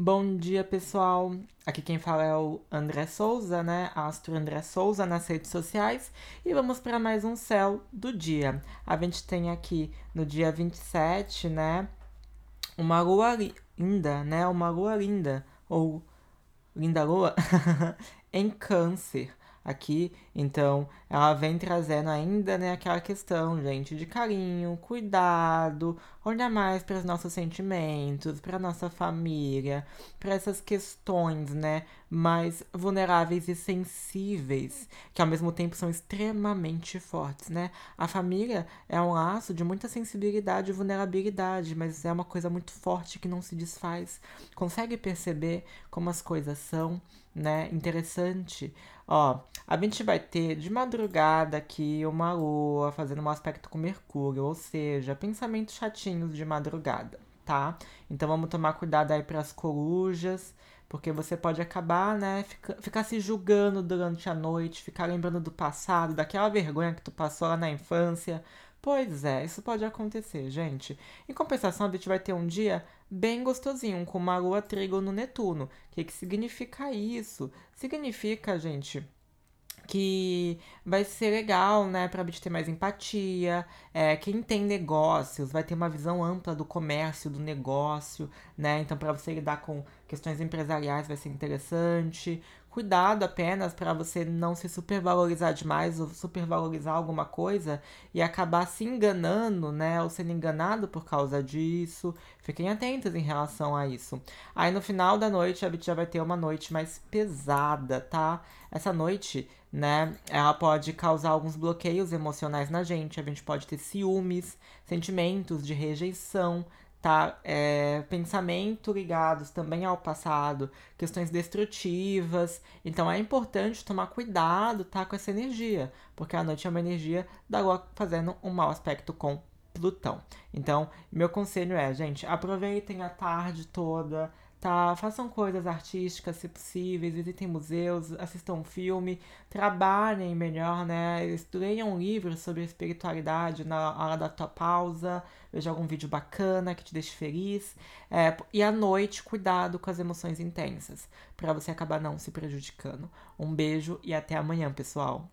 Bom dia, pessoal. Aqui quem fala é o André Souza, né? Astro André Souza nas redes sociais. E vamos para mais um céu do dia. A gente tem aqui no dia 27, né? Uma lua linda, né? Uma lua linda. Ou linda lua em Câncer aqui. Então, ela vem trazendo ainda né, aquela questão, gente, de carinho, cuidado, olhar mais para os nossos sentimentos, para nossa família, para essas questões, né, mais vulneráveis e sensíveis, que ao mesmo tempo são extremamente fortes, né? A família é um laço de muita sensibilidade e vulnerabilidade, mas é uma coisa muito forte que não se desfaz. Consegue perceber como as coisas são, né? Interessante. Ó, a gente vai ter de madrugada aqui uma lua fazendo um aspecto com Mercúrio, ou seja, pensamentos chatinhos de madrugada, tá? Então vamos tomar cuidado aí para as corujas, porque você pode acabar, né, ficar, ficar se julgando durante a noite, ficar lembrando do passado, daquela vergonha que tu passou lá na infância. Pois é, isso pode acontecer, gente. Em compensação, a gente vai ter um dia bem gostosinho, com uma lua trigo no Netuno. O que, que significa isso? Significa, gente, que vai ser legal, né, para a gente ter mais empatia. É, quem tem negócios vai ter uma visão ampla do comércio, do negócio, né? Então, para você lidar com questões empresariais vai ser interessante. Cuidado apenas para você não se supervalorizar demais ou supervalorizar alguma coisa e acabar se enganando, né? Ou sendo enganado por causa disso. Fiquem atentos em relação a isso. Aí no final da noite a já vai ter uma noite mais pesada, tá? Essa noite né? Ela pode causar alguns bloqueios emocionais na gente. A gente pode ter ciúmes, sentimentos de rejeição, tá? É, pensamento ligados também ao passado, questões destrutivas. Então é importante tomar cuidado, tá? Com essa energia, porque a noite é uma energia da Lua fazendo um mau aspecto com Plutão. Então, meu conselho é, gente, aproveitem a tarde toda tá? Façam coisas artísticas, se possíveis, visitem museus, assistam filme, trabalhem melhor, né? Leiam um livro sobre espiritualidade na hora da tua pausa, veja algum vídeo bacana que te deixe feliz. É, e à noite, cuidado com as emoções intensas, para você acabar não se prejudicando. Um beijo e até amanhã, pessoal!